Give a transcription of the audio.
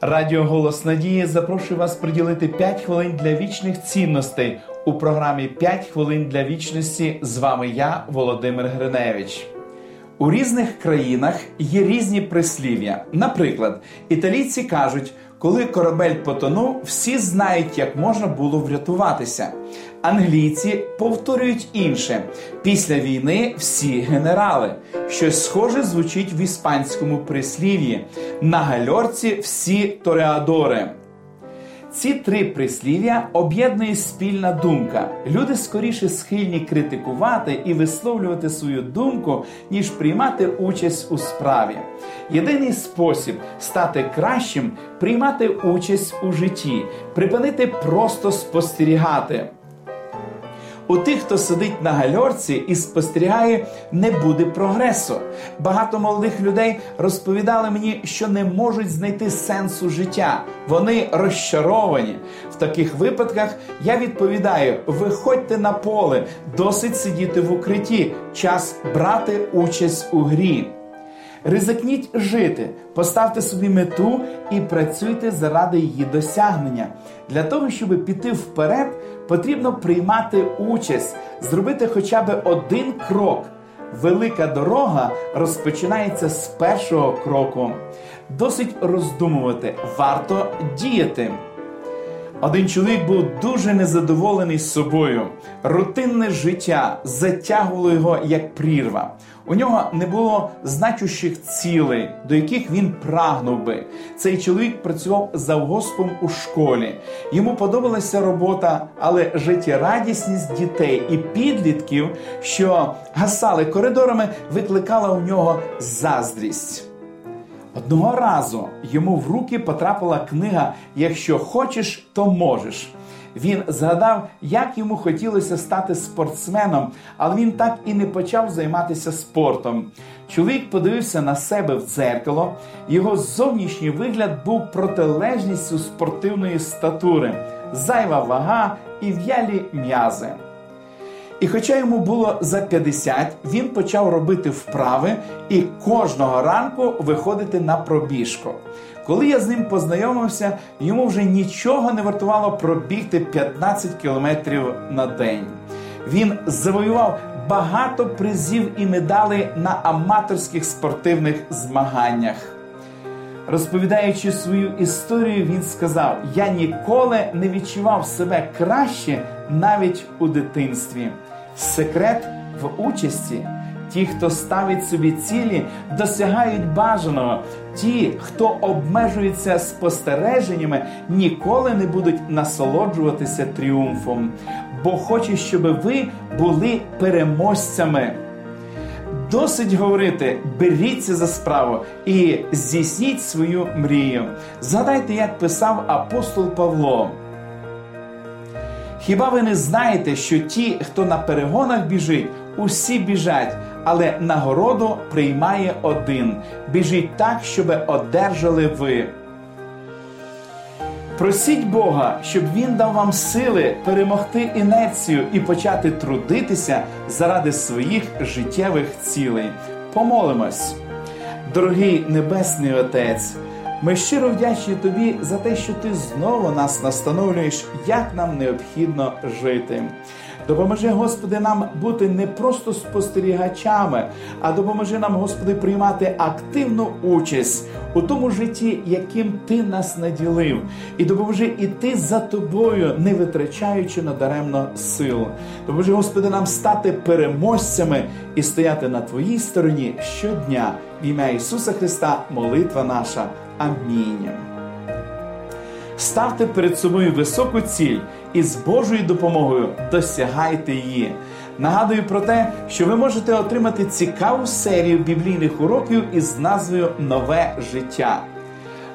Радіо Голос Надії запрошує вас приділити 5 хвилин для вічних цінностей у програмі «5 хвилин для вічності. З вами я, Володимир Гриневич. У різних країнах є різні прислів'я. Наприклад, італійці кажуть, коли корабель потонув, всі знають, як можна було врятуватися. Англійці повторюють інше: після війни всі генерали. Щось схоже звучить в іспанському прислів'ї. На гальорці всі тореадори. Ці три прислів'я об'єднує спільна думка. Люди скоріше схильні критикувати і висловлювати свою думку, ніж приймати участь у справі. Єдиний спосіб стати кращим приймати участь у житті, припинити просто спостерігати. У тих, хто сидить на гальорці і спостерігає, не буде прогресу. Багато молодих людей розповідали мені, що не можуть знайти сенсу життя. Вони розчаровані. В таких випадках я відповідаю: виходьте на поле, досить сидіти в укритті, час брати участь у грі. Ризикніть жити, поставте собі мету і працюйте заради її досягнення. Для того, щоб піти вперед, потрібно приймати участь, зробити хоча б один крок. Велика дорога розпочинається з першого кроку. Досить роздумувати, варто діяти. Один чоловік був дуже незадоволений собою. Рутинне життя затягувало його як прірва. У нього не було значущих цілей, до яких він прагнув би. Цей чоловік працював завгоспом у школі. Йому подобалася робота, але життєрадісність дітей і підлітків, що гасали коридорами, викликала у нього заздрість. Одного разу йому в руки потрапила книга Якщо хочеш, то можеш. Він згадав, як йому хотілося стати спортсменом, але він так і не почав займатися спортом. Чоловік подивився на себе в дзеркало, його зовнішній вигляд був протилежністю спортивної статури, зайва вага і в'ялі м'язи. І хоча йому було за 50, він почав робити вправи і кожного ранку виходити на пробіжку. Коли я з ним познайомився, йому вже нічого не вартувало пробігти 15 кілометрів на день. Він завоював багато призів і медалей на аматорських спортивних змаганнях. Розповідаючи свою історію, він сказав: Я ніколи не відчував себе краще навіть у дитинстві. Секрет в участі. Ті, хто ставить собі цілі, досягають бажаного. Ті, хто обмежується спостереженнями, ніколи не будуть насолоджуватися тріумфом, бо хоче, щоб ви були переможцями. Досить говорити, беріться за справу і здійсніть свою мрію. Згадайте, як писав апостол Павло. Хіба ви не знаєте, що ті, хто на перегонах біжить, усі біжать, але нагороду приймає один. Біжіть так, щоб одержали ви. Просіть Бога, щоб Він дав вам сили перемогти інерцію і почати трудитися заради своїх життєвих цілей. Помолимось, дорогий Небесний Отець. Ми щиро вдячні тобі за те, що ти знову нас настановлюєш, як нам необхідно жити. Допоможи, Господи, нам бути не просто спостерігачами, а допоможи нам, Господи, приймати активну участь у тому житті, яким Ти нас наділив, і допоможи іти за тобою, не витрачаючи надаремно сил. Допоможи, Господи, нам стати переможцями і стояти на Твоїй стороні щодня. В ім'я Ісуса Христа, молитва наша. Амінь. Ставте перед собою високу ціль і з Божою допомогою досягайте її. Нагадую про те, що ви можете отримати цікаву серію біблійних уроків із назвою Нове життя.